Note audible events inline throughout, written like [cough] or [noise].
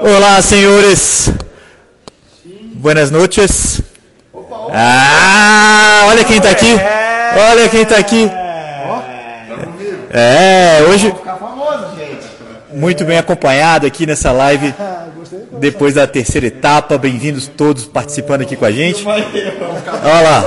Olá, senhores. Buenas noches. Ah, olha quem tá aqui. Olha quem tá aqui. É, hoje muito bem acompanhado aqui nessa live depois da terceira etapa. Bem-vindos todos participando aqui com a gente. Olha lá.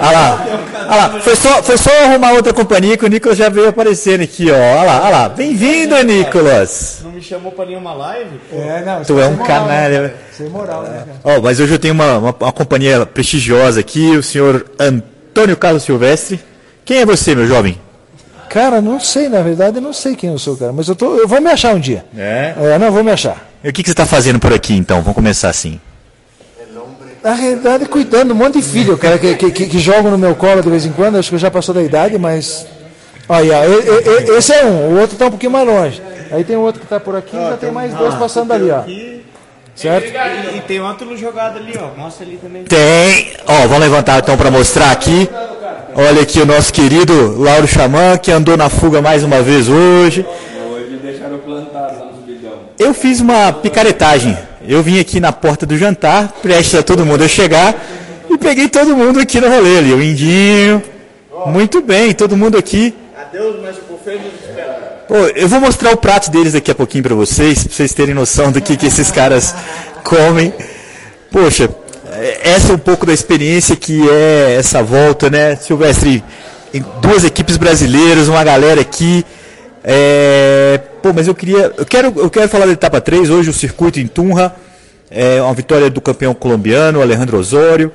Olha lá. Olha lá. Foi só, foi só arrumar outra companhia que o Nicolas já veio aparecendo aqui, ó. Olha lá, olha lá. Bem-vindo, Nicolas. Não me chamou pra nenhuma live? Pô. É, não, Tu é um canalha. Sem moral, né, cara? Ó, mas hoje eu tenho uma, uma, uma companhia prestigiosa aqui, o senhor Antônio Carlos Silvestre. Quem é você, meu jovem? Cara, não sei, na verdade, eu não sei quem eu sou, cara. Mas eu, tô, eu vou me achar um dia. É? É, não, eu vou me achar. E o que, que você está fazendo por aqui, então? Vamos começar assim. Na realidade, cuidando, um monte de filho, cara, que, que, que, que jogam no meu colo de vez em quando. Acho que eu já passou da idade, mas. Olha, esse é um, o outro tá um pouquinho mais longe. Aí tem outro que tá por aqui, já tem mais dois passando ali, ó. Certo? E, e tem outro jogado ali, ó. Mostra ali também. Tem. Ó, vamos levantar então para mostrar aqui. Olha aqui o nosso querido Lauro Xamã, que andou na fuga mais uma vez hoje. Hoje deixaram plantado lá. Eu fiz uma picaretagem. Eu vim aqui na porta do jantar, prestes a todo mundo a chegar, e peguei todo mundo aqui no rolê ali. O Indinho. Muito bem, todo mundo aqui. Adeus, mas espera. Pô, eu vou mostrar o prato deles daqui a pouquinho pra vocês, pra vocês terem noção do que, que esses caras comem. Poxa, essa é um pouco da experiência que é essa volta, né, Silvestre? Duas equipes brasileiras, uma galera aqui. É, Pô, mas eu queria. Eu quero, eu quero falar da etapa 3, hoje o circuito em Tunja. É uma vitória do campeão colombiano, Alejandro Osório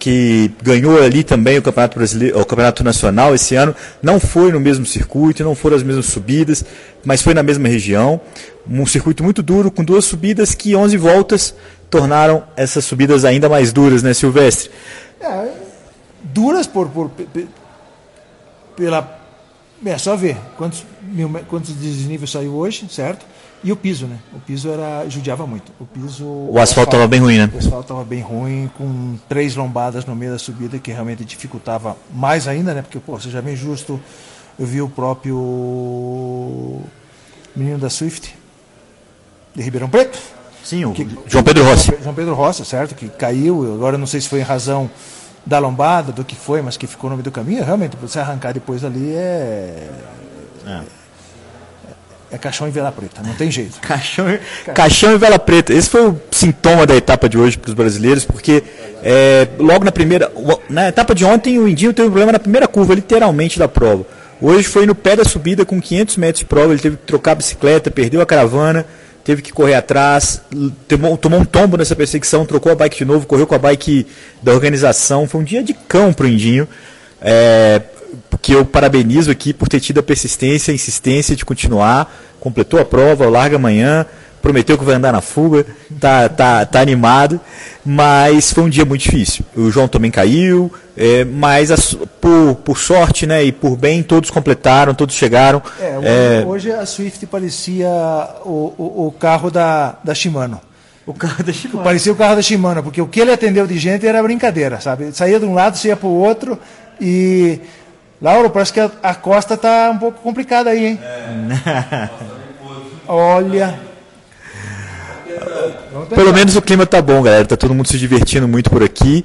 que ganhou ali também o Campeonato Brasileiro, o Campeonato Nacional esse ano, não foi no mesmo circuito, não foram as mesmas subidas, mas foi na mesma região. Um circuito muito duro, com duas subidas que 11 voltas tornaram essas subidas ainda mais duras, né, Silvestre? É, duras por, por, pe- pe- pela. É só ver quantos, mil quantos desníveis saiu hoje, certo? E o piso, né? O piso era judiava muito. O piso. O asfalto estava bem ruim, né? O asfalto estava bem ruim, com três lombadas no meio da subida, que realmente dificultava mais ainda, né? Porque, pô, você já vem justo. Eu vi o próprio menino da Swift, de Ribeirão Preto. Sim, o Que- João Pedro Rossi. João Pedro Rossi, certo? Que caiu, agora não sei se foi em razão da lombada, do que foi, mas que ficou no meio do caminho. Realmente, você arrancar depois ali é. É caixão em vela preta, não tem jeito. [laughs] Caixão, caixão e vela preta. Esse foi o sintoma da etapa de hoje para os brasileiros, porque é, logo na primeira. Na etapa de ontem, o Indinho teve um problema na primeira curva, literalmente, da prova. Hoje foi no pé da subida com 500 metros de prova, ele teve que trocar a bicicleta, perdeu a caravana, teve que correr atrás, tomou, tomou um tombo nessa perseguição, trocou a bike de novo, correu com a bike da organização. Foi um dia de cão pro Indinho. É, que eu parabenizo aqui por ter tido a persistência, a insistência de continuar, completou a prova, larga amanhã, prometeu que vai andar na fuga, tá, tá, tá animado, mas foi um dia muito difícil. O João também caiu, é, mas as- por, por sorte né, e por bem, todos completaram, todos chegaram. É, hoje, É, hoje a Swift parecia o, o, o carro da, da Shimano. o carro da Shimano. Parecia o carro da Shimano, porque o que ele atendeu de gente era brincadeira, sabe? Saía de um lado, saía para o outro e. Lauro, parece que a, a costa tá um pouco complicada aí, hein? [laughs] Olha. Pelo menos o clima tá bom, galera. Tá todo mundo se divertindo muito por aqui.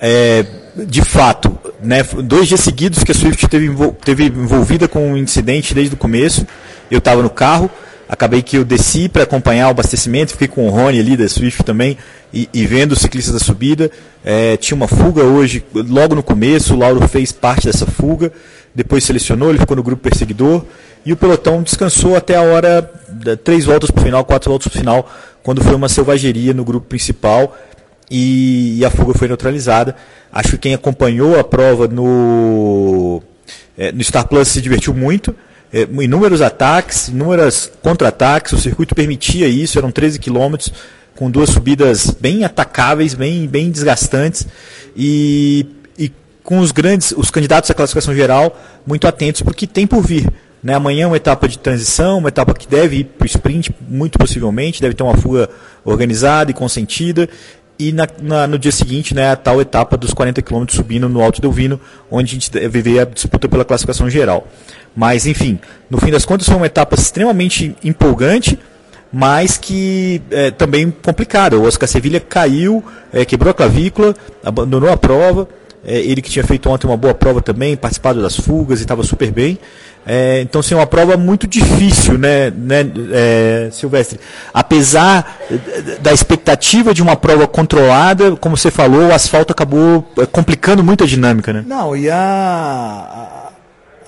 É, de fato, né, dois dias seguidos que a Swift teve, teve envolvida com um incidente desde o começo. Eu estava no carro, acabei que eu desci para acompanhar o abastecimento, fiquei com o Rony ali da Swift também e, e vendo os ciclistas da subida. É, tinha uma fuga hoje, logo no começo, o Lauro fez parte dessa fuga, depois selecionou, ele ficou no grupo perseguidor e o pelotão descansou até a hora, três voltas para o final, quatro voltas para o final, quando foi uma selvageria no grupo principal e, e a fuga foi neutralizada. Acho que quem acompanhou a prova no, é, no Star Plus se divertiu muito. É, inúmeros ataques, inúmeras contra-ataques, o circuito permitia isso, eram 13 quilômetros, com duas subidas bem atacáveis, bem, bem desgastantes, e, e com os grandes, os candidatos à classificação geral, muito atentos para o que tem por vir. Né? Amanhã é uma etapa de transição, uma etapa que deve ir para o sprint, muito possivelmente, deve ter uma fuga organizada e consentida. E na, na- no dia seguinte, né, a tal etapa dos 40 km subindo no Alto Delvino, onde a gente deve ver a disputa pela classificação geral. Mas, enfim, no fim das contas foi uma etapa extremamente empolgante, mas que é, também complicada. O Oscar Sevilha caiu, é, quebrou a clavícula, abandonou a prova. É, ele que tinha feito ontem uma boa prova também, participado das fugas e estava super bem. É, então, assim, é uma prova muito difícil, né, né é, Silvestre? Apesar da expectativa de uma prova controlada, como você falou, o asfalto acabou é, complicando muito a dinâmica, né? Não, e a,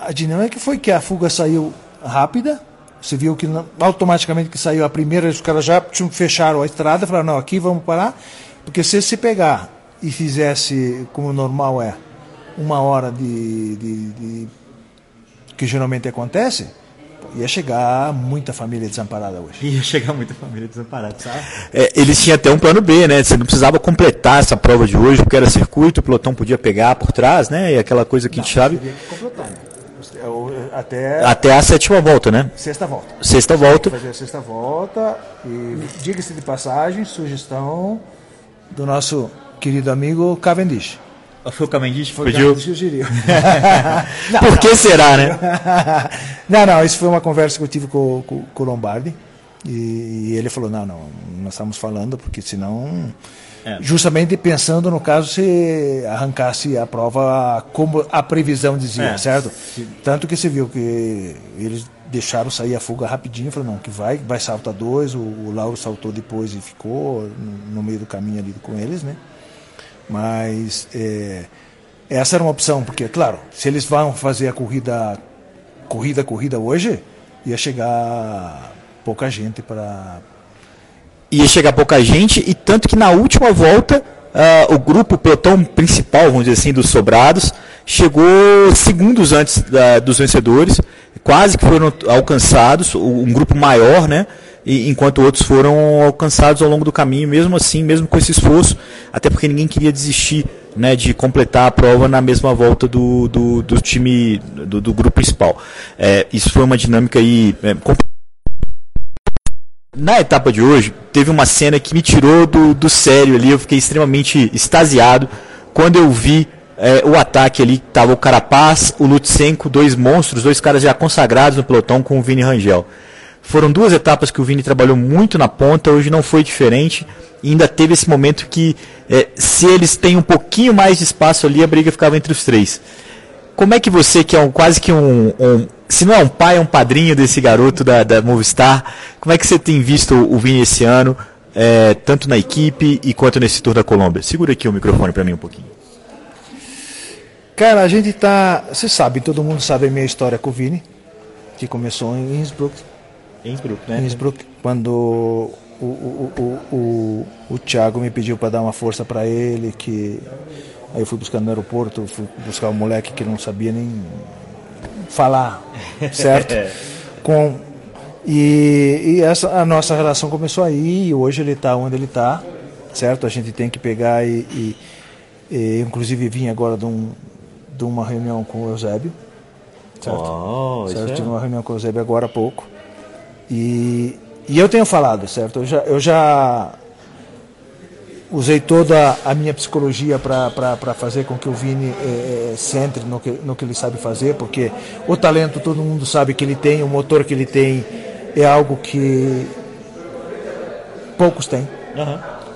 a, a dinâmica foi que a fuga saiu rápida, você viu que automaticamente que saiu a primeira, os caras já fecharam a estrada, falaram, não, aqui vamos parar, porque se se pegar e fizesse como normal é, uma hora de, de- de- que geralmente acontece, ia chegar muita família desamparada hoje. Ia chegar muita família desamparada. É, eles tinham até um plano B, né? Você não precisava completar essa prova de hoje, porque era circuito, o pelotão podia pegar por trás, né? E aquela coisa que a gente sabe. Teria que completar, né? Até Até a sétima volta, né? sexta volta. Sexta volta. fazer a sexta volta e diga-se de passagem, sugestão do nosso querido amigo Cavendish. Foi o Cavendish que Foi o pediu. Cavendish sugeriu. [laughs] Por que será, né? [laughs] não, não, isso foi uma conversa que eu tive com, com, com o Lombardi e, e ele falou, não, não, nós estamos falando porque senão... É. Justamente pensando no caso se arrancasse a prova como a previsão dizia, É. certo? Tanto que você viu que eles deixaram sair a fuga rapidinho, falaram, não, que vai, vai saltar dois, o, o Lauro saltou depois e ficou no, no meio do caminho ali com eles, né? Mas é, essa era uma opção, porque, claro, se eles vão fazer a corrida, corrida, corrida hoje, ia chegar pouca gente para. Ia chegar pouca gente, e tanto que na última volta, ah, o grupo, o pelotão principal, vamos dizer assim, dos sobrados, chegou segundos antes da- dos vencedores, quase que foram alcançados, um grupo maior, né? Enquanto outros foram alcançados ao longo do caminho, mesmo assim, mesmo com esse esforço, até porque ninguém queria desistir né, de completar a prova na mesma volta do, do, do time, do, do grupo principal. É, isso foi uma dinâmica aí é. Na etapa de hoje, teve uma cena que me tirou do, do sério ali, eu fiquei extremamente extasiado quando eu vi é, o ataque ali, tava o Carapaz, o Lutsenko, dois monstros, dois caras já consagrados no pelotão com o Vini Rangel. Foram duas etapas que o Vini trabalhou muito na ponta, hoje não foi diferente, e ainda teve esse momento que, é, se eles têm um pouquinho mais de espaço ali, a briga ficava entre os três. Como é que você, que é um, quase que um, um- Se não é um pai, é um padrinho desse garoto da, da Movistar, como é que você tem visto o Vini esse ano, é, tanto na equipe e quanto nesse Tour da Colômbia? Segura aqui o microfone para mim um pouquinho. Cara, a gente tá. Você sabe, todo mundo sabe a minha história com o Vini, que começou em Innsbruck. Innsbruck, Em Innsbruck, quando o, o, o, o, o Thiago me pediu para dar uma força para ele, que aí eu fui buscar no aeroporto, fui buscar um moleque que não sabia nem falar, [laughs] certo? Com e, e essa a nossa relação começou aí, e hoje ele está onde ele está, certo? A gente tem que pegar e, e, e inclusive vim agora de, um, de uma reunião com o Eusébio, certo? Oh, certo? Tive uma reunião com o Eusébio agora há pouco. E, e eu tenho falado, certo? Eu já, eu já usei toda a minha psicologia para fazer com que o Vini eh, eh, se entre no que, no que ele sabe fazer, porque o talento todo mundo sabe que ele tem, o motor que ele tem é algo que poucos têm,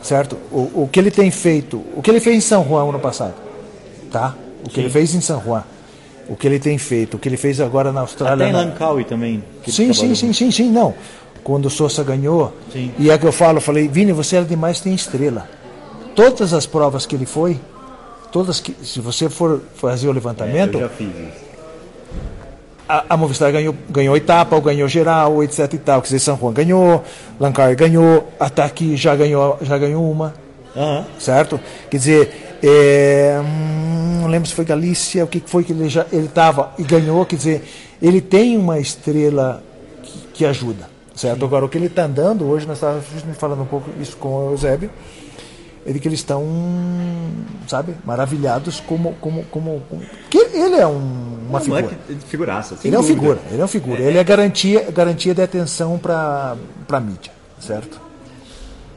certo? O, o que ele tem feito, o que ele fez em São Juan ano passado, tá? O que ele fez em São Juan, o que ele tem feito, o que ele fez agora na Austrália. Até em na- Langkawi também. Sim, sim, sim, sim, sim, não. Quando o Sousa ganhou, Sim. e é que eu falo, eu falei, Vini, você era demais, tem estrela. Todas as provas que ele foi, todas que, se você for fazer o levantamento, É, Eu já fiz isso. a, a Movistar ganhou, ganhou etapa, ou ganhou geral, etc e tal. Quer dizer, São Juan ganhou, Lancar ganhou, até aqui já ganhou, já ganhou uma, Aham. certo? Quer dizer, é, hum, lembro se foi Galícia, o que foi que ele já ele estava e ganhou, quer dizer, ele tem uma estrela que, que ajuda, certo? Agora, o que ele está andando, hoje nós estávamos me falando um pouco isso com o Eusébio, é de que eles estão, sabe, maravilhados como, como, como, como que ele é um- uma Um figura. de figuraça. Ele é uma figura, ele é uma figura. Ele é garantia, garantia de atenção para a mídia, certo?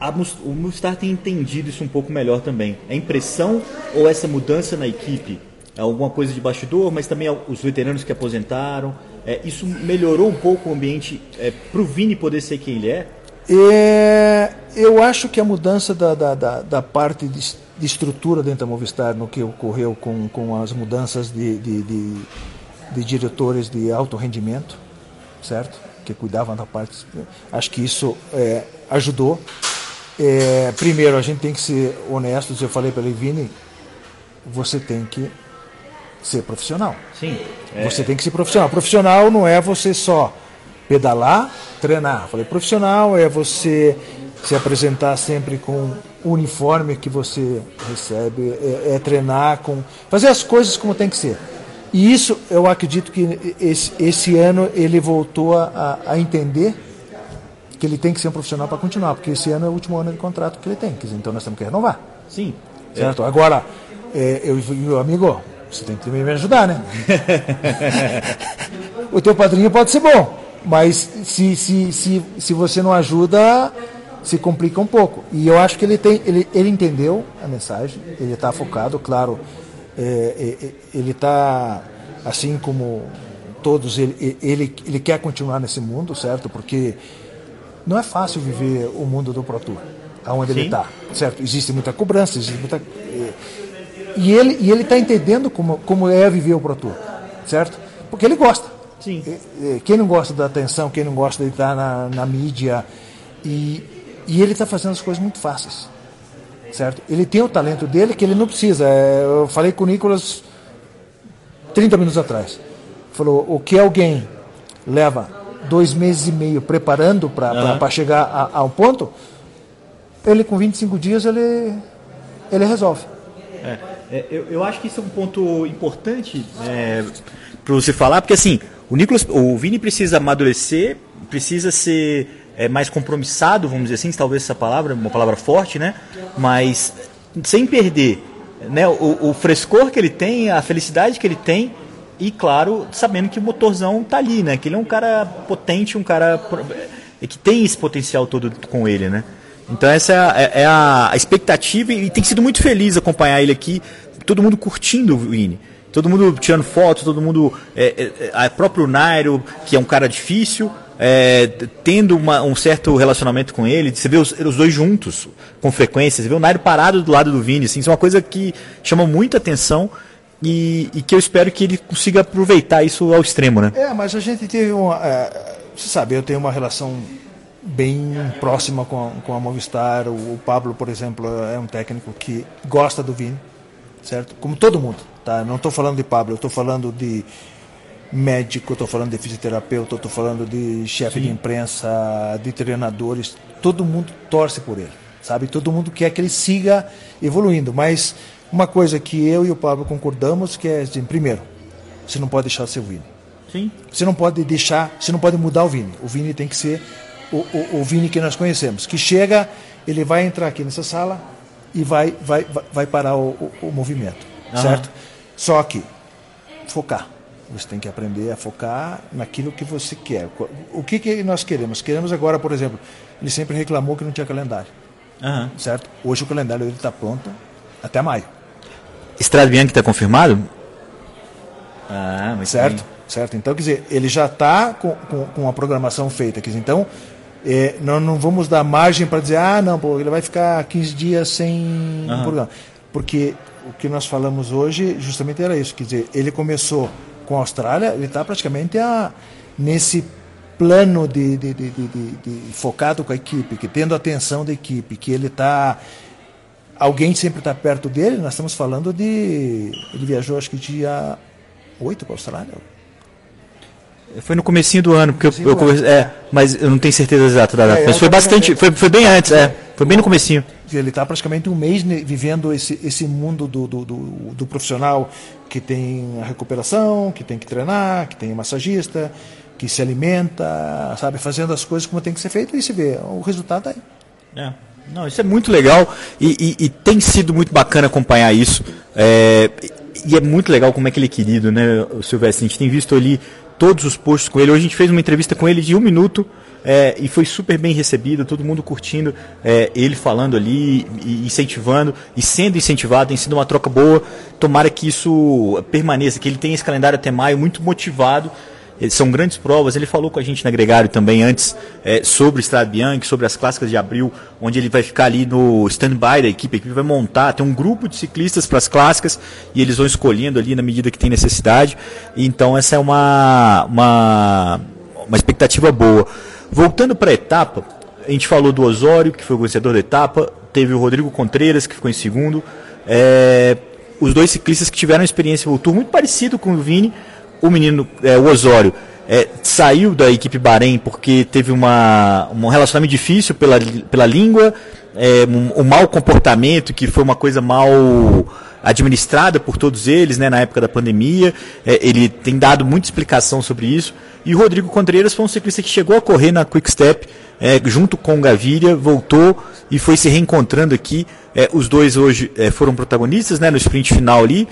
A o Mustar tem entendido isso um pouco melhor também. É impressão ou essa mudança na equipe? É alguma coisa de bastidor, mas também os veteranos que aposentaram. é, isso melhorou um pouco o ambiente é, para o Vini poder ser quem ele é? É, eu acho que a mudança da, da, da, da parte de, de, estrutura dentro da Movistar, no que ocorreu com, com as mudanças de, de, de, de diretores de alto rendimento, certo? Que cuidavam da parte. Acho que isso é, ajudou. É, primeiro, a gente tem que ser honestos. Eu falei para ele, Vini, você tem que ser profissional. Sim. É... Você tem que ser profissional. Profissional não é você só pedalar, treinar. Falei, profissional é você se apresentar sempre com o uniforme que você recebe, é, é, treinar com. fazer as coisas como tem que ser. E isso eu acredito que esse, esse ano ele voltou a, a entender que ele tem que ser um profissional para continuar, porque esse ano é o último ano de contrato que ele tem, então nós temos que renovar. Sim. Certo? Agora, é, eu, meu amigo, você tem que também me ajudar, né? [laughs] o teu padrinho pode ser bom, mas se, se, se, se você não ajuda, se complica um pouco. E eu acho que ele, tem, ele, ele entendeu a mensagem, ele está focado, claro, é, é, é ele está, assim como todos, ele, ele, ele quer continuar nesse mundo, certo? Porque não é fácil viver o mundo do Pro Tour, aonde Sim. ele está, certo? Existe muita cobrança, existe muita é, e ele e ele está entendendo como, como é viver o Pro Tour, certo? Porque ele gosta. Sim. Quem não gosta da atenção, quem não gosta de estar na, na mídia. E, e ele está fazendo as coisas muito fáceis, certo? Ele tem o talento dele que ele não precisa. É, eu falei com o Nicolas 30 minutos atrás. Falou, o que alguém leva dois meses e meio preparando para uhum. chegar a, a um ponto, ele com 25 dias ele, ele resolve. É. É, eu, eu, acho que isso é um ponto importante é, para você falar, porque assim, o Nicolas, o Vini precisa amadurecer, precisa ser é, mais compromissado, vamos dizer assim, talvez essa palavra, uma palavra forte, né? Mas sem perder né, o, o frescor que ele tem, a felicidade que ele tem e claro, sabendo que o motorzão tá ali, né? Que ele é um cara potente, um cara é, que tem esse potencial todo com ele, né? Então essa é a, é, é a, expectativa e tem sido muito feliz acompanhar ele aqui, todo mundo curtindo o Vini. Todo mundo tirando fotos, todo mundo. É, é, é próprio Nairo, que é um cara difícil, é, tendo uma, um certo relacionamento com ele. Você vê os, os, dois juntos com frequência, você vê o Nairo parado do lado do Vini. Assim, isso é uma coisa que chama muita atenção e, e, que eu espero que ele consiga aproveitar isso ao extremo. Né? É, mas a gente teve uma. É, você sabe, eu tenho uma relação bem próxima com a, com a Movistar. O, o, Pablo, por exemplo, é um técnico que gosta do Vini, certo? Como todo mundo, tá? Não estou falando de Pablo, eu estou falando de médico, estou falando de fisioterapeuta, estou falando de chefe de imprensa, de treinadores. Todo mundo torce por ele, sabe? Todo mundo quer que ele siga evoluindo. Mas uma coisa que eu e o Pablo concordamos que é, assim, primeiro, você não pode deixar de ser o Vini. Sim. Você não pode deixar, você não pode mudar o Vini. O Vini tem que ser o, o, o Vini que nós conhecemos, que chega, ele vai entrar aqui nessa sala e vai, vai, vai parar o, o, o movimento, certo? Só que focar. Você tem que aprender a focar naquilo que você quer. O que, que nós queremos? Queremos agora, por exemplo, ele sempre reclamou que não tinha calendário, uhum. certo? Hoje o calendário dele está pronto até maio. Estrada Bianchi está confirmado? Ah, muito certo? Bem. Certo? Então, quer dizer, ele já está com, com, com, a programação feita. Quer dizer, então, é, nós não vamos dar margem para dizer, ah, não, pô, ele vai ficar 15 dias sem uhum. programa. Porque o que nós falamos hoje justamente era isso, quer dizer, ele começou com a Austrália, ele está praticamente a, nesse plano de, de, de, de, focado com a equipe, que tendo a atenção da equipe, que ele está alguém sempre está perto dele, nós estamos falando de. Ele viajou acho que dia 8 para a Austrália. Foi no comecinho do ano, porque eu, eu é, mas eu não tenho certeza exata da data. É, mas foi bastante, foi, foi bem antes, é, foi bem no comecinho. Ele está praticamente um mês vivendo esse, esse mundo do, do, do, do, profissional que tem a recuperação, que tem que treinar, que tem massagista, que se alimenta, sabe, fazendo as coisas como tem que ser feito e se vê o resultado aí. É. Não, isso é muito legal e, e, e tem sido muito bacana acompanhar isso. É, e é muito legal como é que ele é querido, né, o Silvestre? A gente tem visto ali todos os posts com ele. Hoje a gente fez uma entrevista com ele de um minuto é, e foi super bem recebida, todo mundo curtindo é, ele falando ali, e incentivando e sendo incentivado, tem sido uma troca boa. Tomara que isso permaneça, que ele tenha esse calendário até maio muito motivado São grandes provas. Ele falou com a gente na Gregário também antes é, sobre Estrada Bianchi, sobre as clássicas de abril, onde ele vai ficar ali no stand-by da equipe. A equipe vai montar, tem um grupo de ciclistas para as clássicas e eles vão escolhendo ali na medida que tem necessidade. Então essa é uma, uma, uma expectativa boa. Voltando para a etapa, a gente falou do Osório, que foi o vencedor da etapa, teve o Rodrigo Contreiras, que ficou em segundo. É, os dois ciclistas que tiveram experiência no Tour muito parecido com o Vini, o menino, é, o Osório, é, saiu da equipe Bahrein porque teve uma, um relacionamento difícil pela, pela língua, é, um, um mau comportamento, que foi uma coisa mal administrada por todos eles né, na época da pandemia. É, ele tem dado muita explicação sobre isso. E o Rodrigo Contreiras foi um ciclista que chegou a correr na Quick Step é, junto com o Gaviria, voltou e foi se reencontrando aqui. É, os dois hoje é, foram protagonistas né, no sprint final ali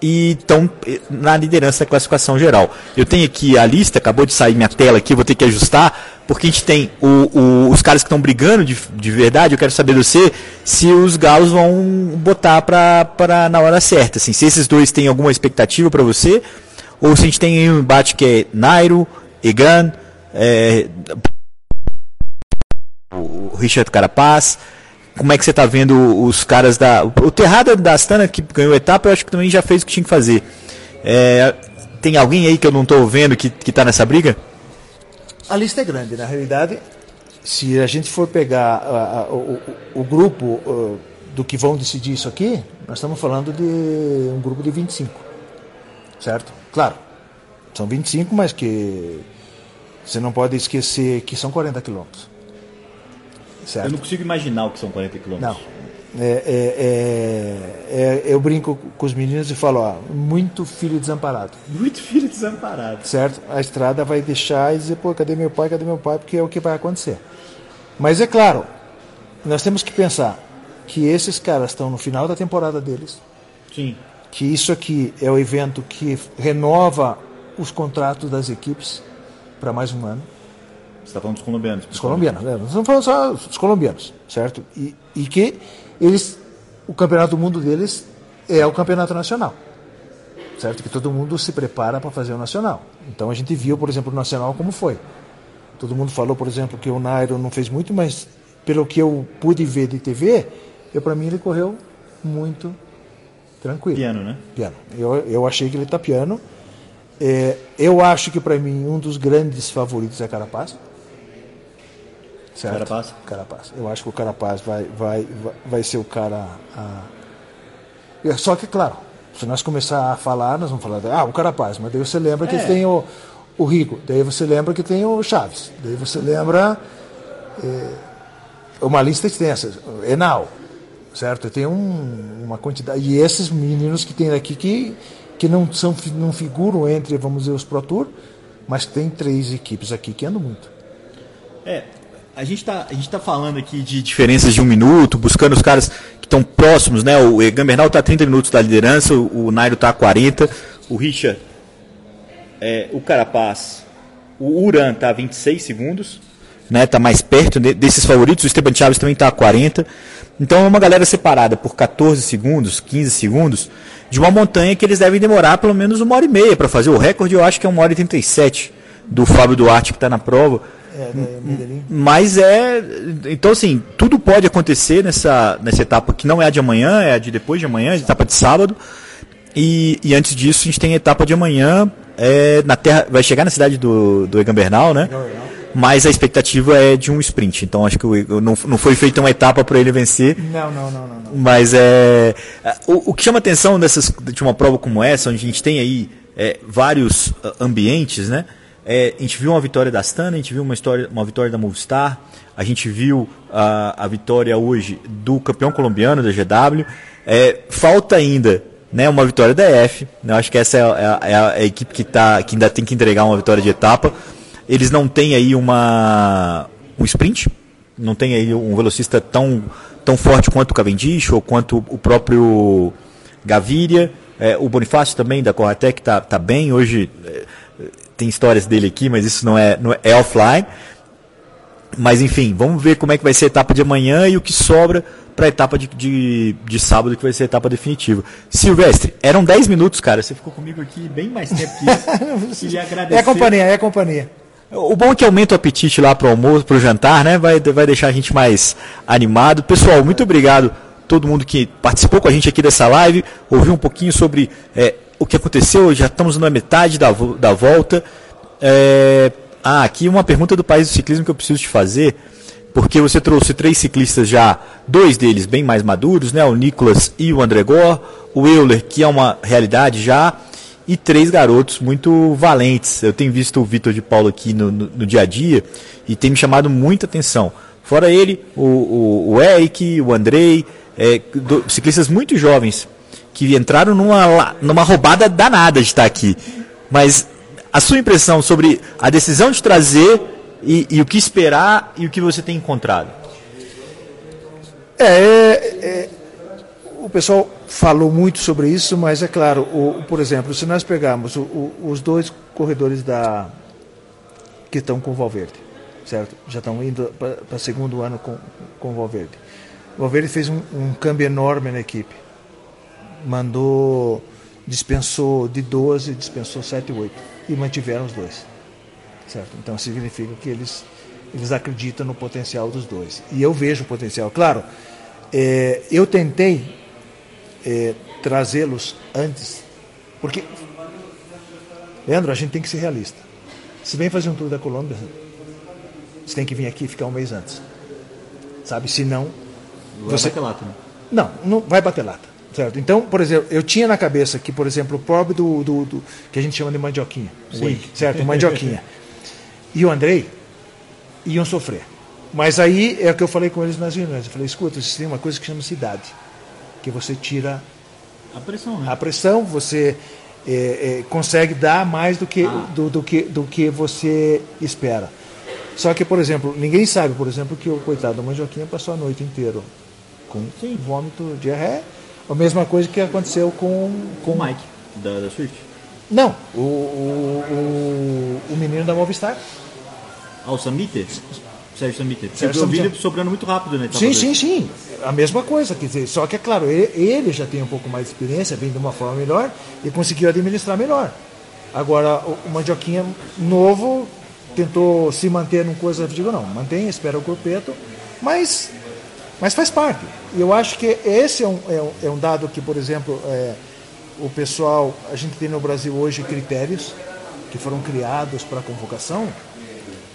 e estão na liderança da classificação geral. Eu tenho aqui a lista, acabou de sair minha tela aqui, vou ter que ajustar, porque a gente tem o, o, os caras que estão brigando de, de verdade. Eu quero saber de você se os galos vão botar para na hora certa. Assim, se esses dois têm alguma expectativa para você, ou se a gente tem um embate que é Nairo, Egan, é, o Richard Carapaz. Como é que você está vendo os caras da. O Terrada da Astana, que ganhou a etapa, eu acho que também já fez o que tinha que fazer. É, tem alguém aí que eu não estou vendo que está nessa briga? A lista é grande, na realidade. Se a gente for pegar a, a, o, o, grupo uh, do que vão decidir isso aqui, nós estamos falando de um grupo de 25. Certo? Claro, são 25, mas que você não pode esquecer que são 40 quilômetros. Certo? Eu não consigo imaginar o que são 40 quilômetros. Não. É, é, é, é, eu brinco com os meninos e falo, ó, muito filho desamparado. Muito filho desamparado. Certo? A estrada vai deixar e dizer, pô, cadê meu pai, cadê meu pai? Porque é o que vai acontecer. Mas é claro, nós temos que pensar que esses caras estão no final da temporada deles. Sim. Que isso aqui é o evento que renova os contratos das equipes para mais um ano. Você está falando dos colombianos? Dos colombianos, né? Nós estamos falando só dos colombianos, certo? E, e que eles, o campeonato do mundo deles é o campeonato nacional, certo? Que todo mundo se prepara para fazer o nacional. Então a gente viu, por exemplo, o nacional como foi. Todo mundo falou, por exemplo, que o Nairo não fez muito, mas pelo que eu pude ver de TV, eu para mim ele correu muito tranquilo. Piano, né? Piano. Eu, eu achei que ele está piano. É, eu acho que para mim um dos grandes favoritos é Carapaz. Certo? Carapaz? Carapaz. Eu acho que o Carapaz vai, vai, vai ser o cara. A... Só que, claro, se nós começar a falar, nós vamos falar, ah, o Carapaz, mas daí você lembra é. que tem o, o Rico, daí você lembra que tem o Chaves, daí você lembra é, uma lista extensa, Enal, certo? Tem um, uma quantidade. E esses meninos que tem aqui que, que não, são, não figuram entre, vamos dizer, os Pro Tour, mas tem três equipes aqui que andam muito. É, a gente está tá falando aqui de diferenças de um minuto, buscando os caras que estão próximos, né? O Egan Bernal está a 30 minutos da liderança, o, Nairo está a 40, o Richard, é, o Carapaz, o Uran está a 26 segundos, né? Está mais perto de, desses favoritos, o Esteban Chaves também está a 40. Então é uma galera separada por 14 segundos, 15 segundos, de uma montanha que eles devem demorar pelo menos uma hora e meia para fazer. O recorde eu acho que é uma hora e 37 do Fábio Duarte que está na prova. É, Mas é. Então, assim, tudo pode acontecer nessa, nessa etapa que não é a de amanhã, é a de depois de amanhã, a etapa de sábado. E, e antes disso, a gente tem a etapa de amanhã. É, na terra, vai chegar na cidade do, do Egan Bernal, né? Mas a expectativa é de um sprint. Então acho que o, não, não foi feita uma etapa para ele vencer. Não, não, não, não, não. Mas é. O, o que chama atenção dessas, de uma prova como essa, onde a gente tem aí é, vários ambientes, né? É, a gente viu uma vitória da Astana, a gente viu uma, história, uma vitória da Movistar, a gente viu a, a vitória hoje do campeão colombiano da GW. É, falta ainda né, uma vitória da EF. Né, acho que essa é a, é a, é a equipe que, tá, que ainda tem que entregar uma vitória de etapa. Eles não têm aí uma, um sprint, não tem aí um velocista tão, tão forte quanto o Cavendish ou quanto o próprio Gaviria. É, o Bonifácio também da Corratec está tá bem. Hoje é, tem histórias dele aqui, mas isso não é, não é, é offline. Mas enfim, vamos ver como é que vai ser a etapa de amanhã e o que sobra para a etapa de, de, de, sábado, que vai ser a etapa definitiva. Silvestre, eram 10 minutos, cara. Você ficou comigo aqui bem mais tempo que isso. [laughs] Queria agradecer. É a companhia, é a companhia. O bom é que aumenta o apetite lá pro almoço, pro jantar, né? Vai, vai deixar a gente mais animado. Pessoal, muito obrigado todo mundo que participou com a gente aqui dessa live, ouviu um pouquinho sobre é, o que aconteceu, já estamos na metade da, da volta. É, ah, aqui uma pergunta do país do ciclismo que eu preciso te fazer, porque você trouxe três ciclistas já, dois deles bem mais maduros, né? O Nicolas e o André Gor, o Euler, que é uma realidade já, e três garotos muito valentes. Eu tenho visto o Vitor de Paulo aqui no, no, no, dia a dia e tem me chamado muita atenção. Fora ele, o, o, o Eric, o Andrei, é, do, ciclistas muito jovens que entraram numa, numa roubada danada de estar aqui. Mas a sua impressão sobre a decisão de trazer e, e o que esperar e o que você tem encontrado? É, é, é, o pessoal falou muito sobre isso, mas é claro, o, por exemplo, se nós pegarmos o, o, os dois corredores da que estão com o Valverde, certo? Já estão indo para segundo ano com, com o Valverde. O Valverde fez um, um câmbio enorme na equipe. Mandou, dispensou de 12, dispensou 7 8 e mantiveram os dois. Certo? Então significa que eles, eles acreditam no potencial dos dois. E eu vejo o potencial. Claro, é, eu tentei é, trazê-los antes, porque, Leandro, a gente tem que ser realista. Se vem fazer um tour da Colômbia, você tem que vir aqui e ficar um mês antes. Sabe? Se não. Vai você... bater lata, né? Não, não vai bater lata. Certo? Então, por exemplo, eu tinha na cabeça que, por exemplo, o pobre do, do, do que a gente chama de mandioquinha. Sim. Certo? Mandioquinha. [laughs] e o Andrei iam sofrer. Mas aí é o que eu falei com eles nas reuniões. Eu falei, escuta, vocês têm uma coisa que chama cidade. Que você tira a pressão, né? A pressão, você é, é, consegue dar mais do que, ah. do, do, que, do que você espera. Só que, por exemplo, ninguém sabe, por exemplo, que o coitado da Mandioquinha passou a noite inteira com Sim. vômito, diarreia. A mesma coisa que aconteceu com, com o Mike, da, da Swift. Não, o, o, o, o menino da Movistar. Ah, o Samiter? Sérgio Samiter. Você viu o vídeo sobrando muito rápido, né? Sim, sim, sim. A mesma coisa. Quer dizer, só que é claro, ele, ele, já tem um pouco mais de experiência, vem de uma forma melhor e conseguiu administrar melhor. Agora, o, Mandioquinha novo tentou se manter numa coisa, eu digo, não, mantém, espera o corpeto, mas, mas faz parte. E eu acho que esse é um, é um, é um dado que, por exemplo, é, o pessoal, a gente tem no Brasil hoje critérios que foram criados para a convocação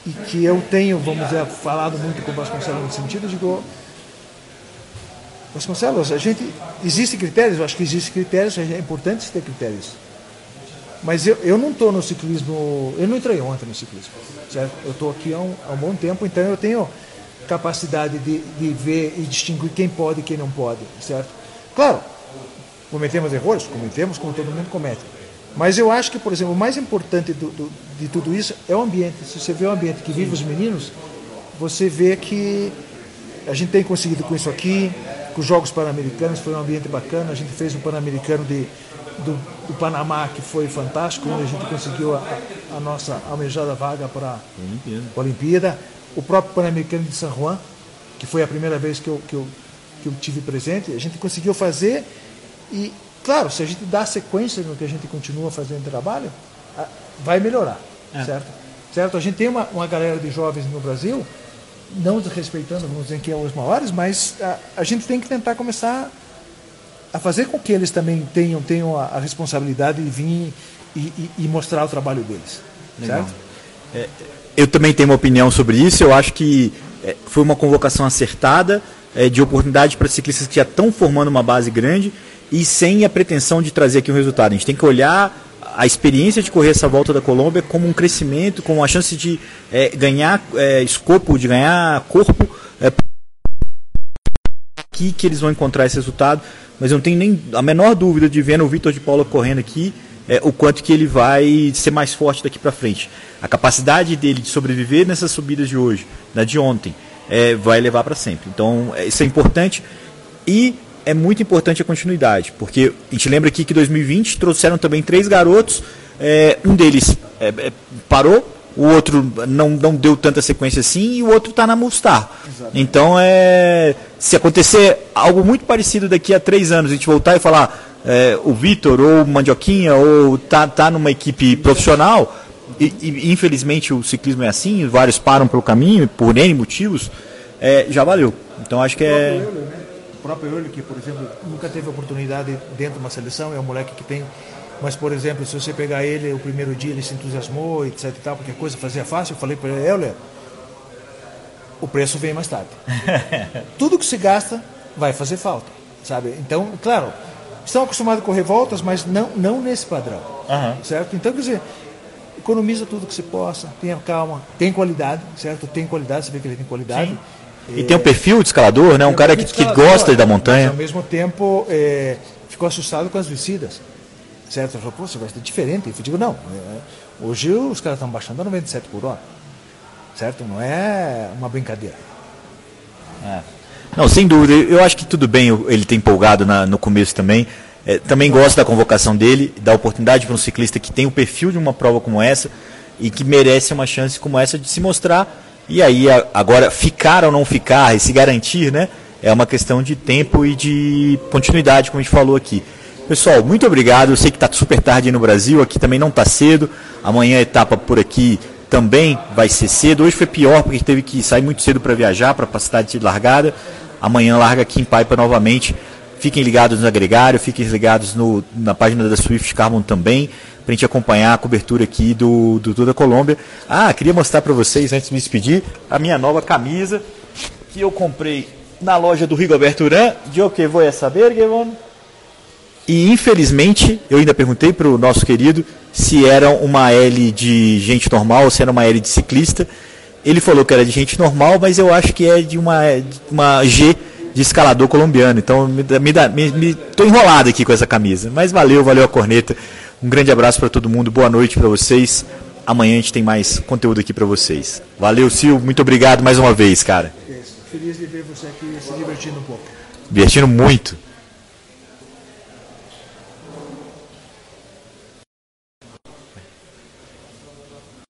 e que eu tenho, vamos dizer, falado muito com o Vasconcelos nesse sentido, digo, Vasconcelos, a gente, existe critérios, eu acho que existe critérios, é importante ter critérios. Mas eu, eu não estou no ciclismo, eu não entrei ontem no ciclismo, certo? Eu estou aqui há um, há um bom tempo, então eu tenho capacidade de, de ver e distinguir quem pode e quem não pode, certo? Claro, cometemos erros, cometemos como todo mundo comete. Mas eu acho que, por exemplo, o mais importante do, do, de tudo isso é o ambiente. Se você vê o ambiente que vive os meninos, você vê que a gente tem conseguido com isso aqui, com os Jogos Pan-Americanos, foi um ambiente bacana. A gente fez o Pan-Americano de, do, do, Panamá, que foi fantástico, onde a gente conseguiu a, a nossa almejada vaga para a Olimpíada. Olimpíada o próprio Pan-Americano de San Juan, que foi a primeira vez que eu, que, eu, que eu tive presente, a gente conseguiu fazer e, claro, se a gente dá sequência no que a gente continua fazendo trabalho, vai melhorar, é. certo? Certo? A gente tem uma, uma galera de jovens no Brasil, não desrespeitando, vamos dizer que é os maiores, mas a, a gente tem que tentar começar a fazer com que eles também tenham, tenham a, a responsabilidade de vir e, e, e, mostrar o trabalho deles. Legal. Certo? É, eu também tenho uma opinião sobre isso. Eu acho que é, foi uma convocação acertada, é, de oportunidade para ciclistas que já estão formando uma base grande e sem a pretensão de trazer aqui um resultado. A gente tem que olhar a experiência de correr essa volta da Colômbia como um crescimento, como a chance de é, ganhar é, escopo, de ganhar corpo. É, aqui que eles vão encontrar esse resultado, mas eu não tenho nem a menor dúvida de vendo o Vitor de Paula correndo aqui é, o quanto que ele vai ser mais forte daqui para frente. A capacidade dele de sobreviver nessas subidas de hoje, na de ontem, é, vai levar para sempre. Então, é, isso é importante e é muito importante a continuidade, porque a gente lembra aqui que 2020 trouxeram também três garotos, é, um deles é, é, parou o outro não, não deu tanta sequência assim e o outro está na Mustar. Então, é, se acontecer algo muito parecido daqui a três anos, a gente voltar e falar é, o Vitor ou o Mandioquinha ou tá, tá numa equipe profissional, e, e, infelizmente o ciclismo é assim, vários param pelo caminho por N motivos, é, já valeu. Então acho que é. O próprio Euler, que, por exemplo, nunca teve oportunidade dentro de uma seleção, é um moleque que tem mas, por exemplo, se você pegar ele, o primeiro dia ele se entusiasmou, etc e tal, porque a coisa fazia fácil, eu falei para ele, olha, o preço vem mais tarde. [laughs] Tudo que se gasta vai fazer falta, sabe? Então, claro, estão acostumados com revoltas, mas não, não nesse padrão, Uhum. certo? Então, quer dizer, economiza tudo que se possa, tenha calma, tem qualidade, certo? Tem qualidade, você vê que ele tem qualidade. E tem um perfil de escalador, né? Um É cara que, que escalador, gosta da mas, montanha. ao mesmo tempo, é, ficou assustado com as descidas. Certo? Ele falou, pô, você vai ser diferente. Eu digo, não. é, hoje os caras estão baixando a 97 por hora. Certo? Não é uma brincadeira. Não, sem dúvida. Eu acho que tudo bem ele ter empolgado na- no começo também. É, também gosto da convocação dele, da oportunidade para um ciclista que tem o perfil de uma prova como essa e que merece uma chance como essa de se mostrar. E aí, agora, ficar ou não ficar e se garantir, né? É uma questão de tempo e de continuidade, como a gente falou aqui. Pessoal, muito obrigado. Eu sei que está super tarde no Brasil, aqui também não está cedo. Amanhã a etapa por aqui também vai ser cedo. Hoje foi pior porque teve que sair muito cedo para viajar para a cidade de largada. Amanhã larga aqui em Paipa novamente. Fiquem ligados no agregário, fiquem ligados no- na página da Swift Carbon também, para a gente acompanhar a cobertura aqui do, do Tour da Colômbia. Ah, queria mostrar para vocês, antes de me despedir, a minha nova camisa que eu comprei na loja do Rigoberto. De o que vou saber, Guevon? E infelizmente, eu ainda perguntei para o nosso querido se era uma L de gente normal ou se era uma L de ciclista. Ele falou que era de gente normal, mas eu acho que é de uma, uma G de escalador colombiano. Então me, me, me tô enrolado aqui com essa camisa. Mas valeu, valeu a corneta. Um grande abraço para todo mundo, boa noite para vocês. Amanhã a gente tem mais conteúdo aqui para vocês. Valeu, Sil, muito obrigado mais uma vez, cara. Feliz de ver você aqui se divertindo um pouco. Divertindo muito.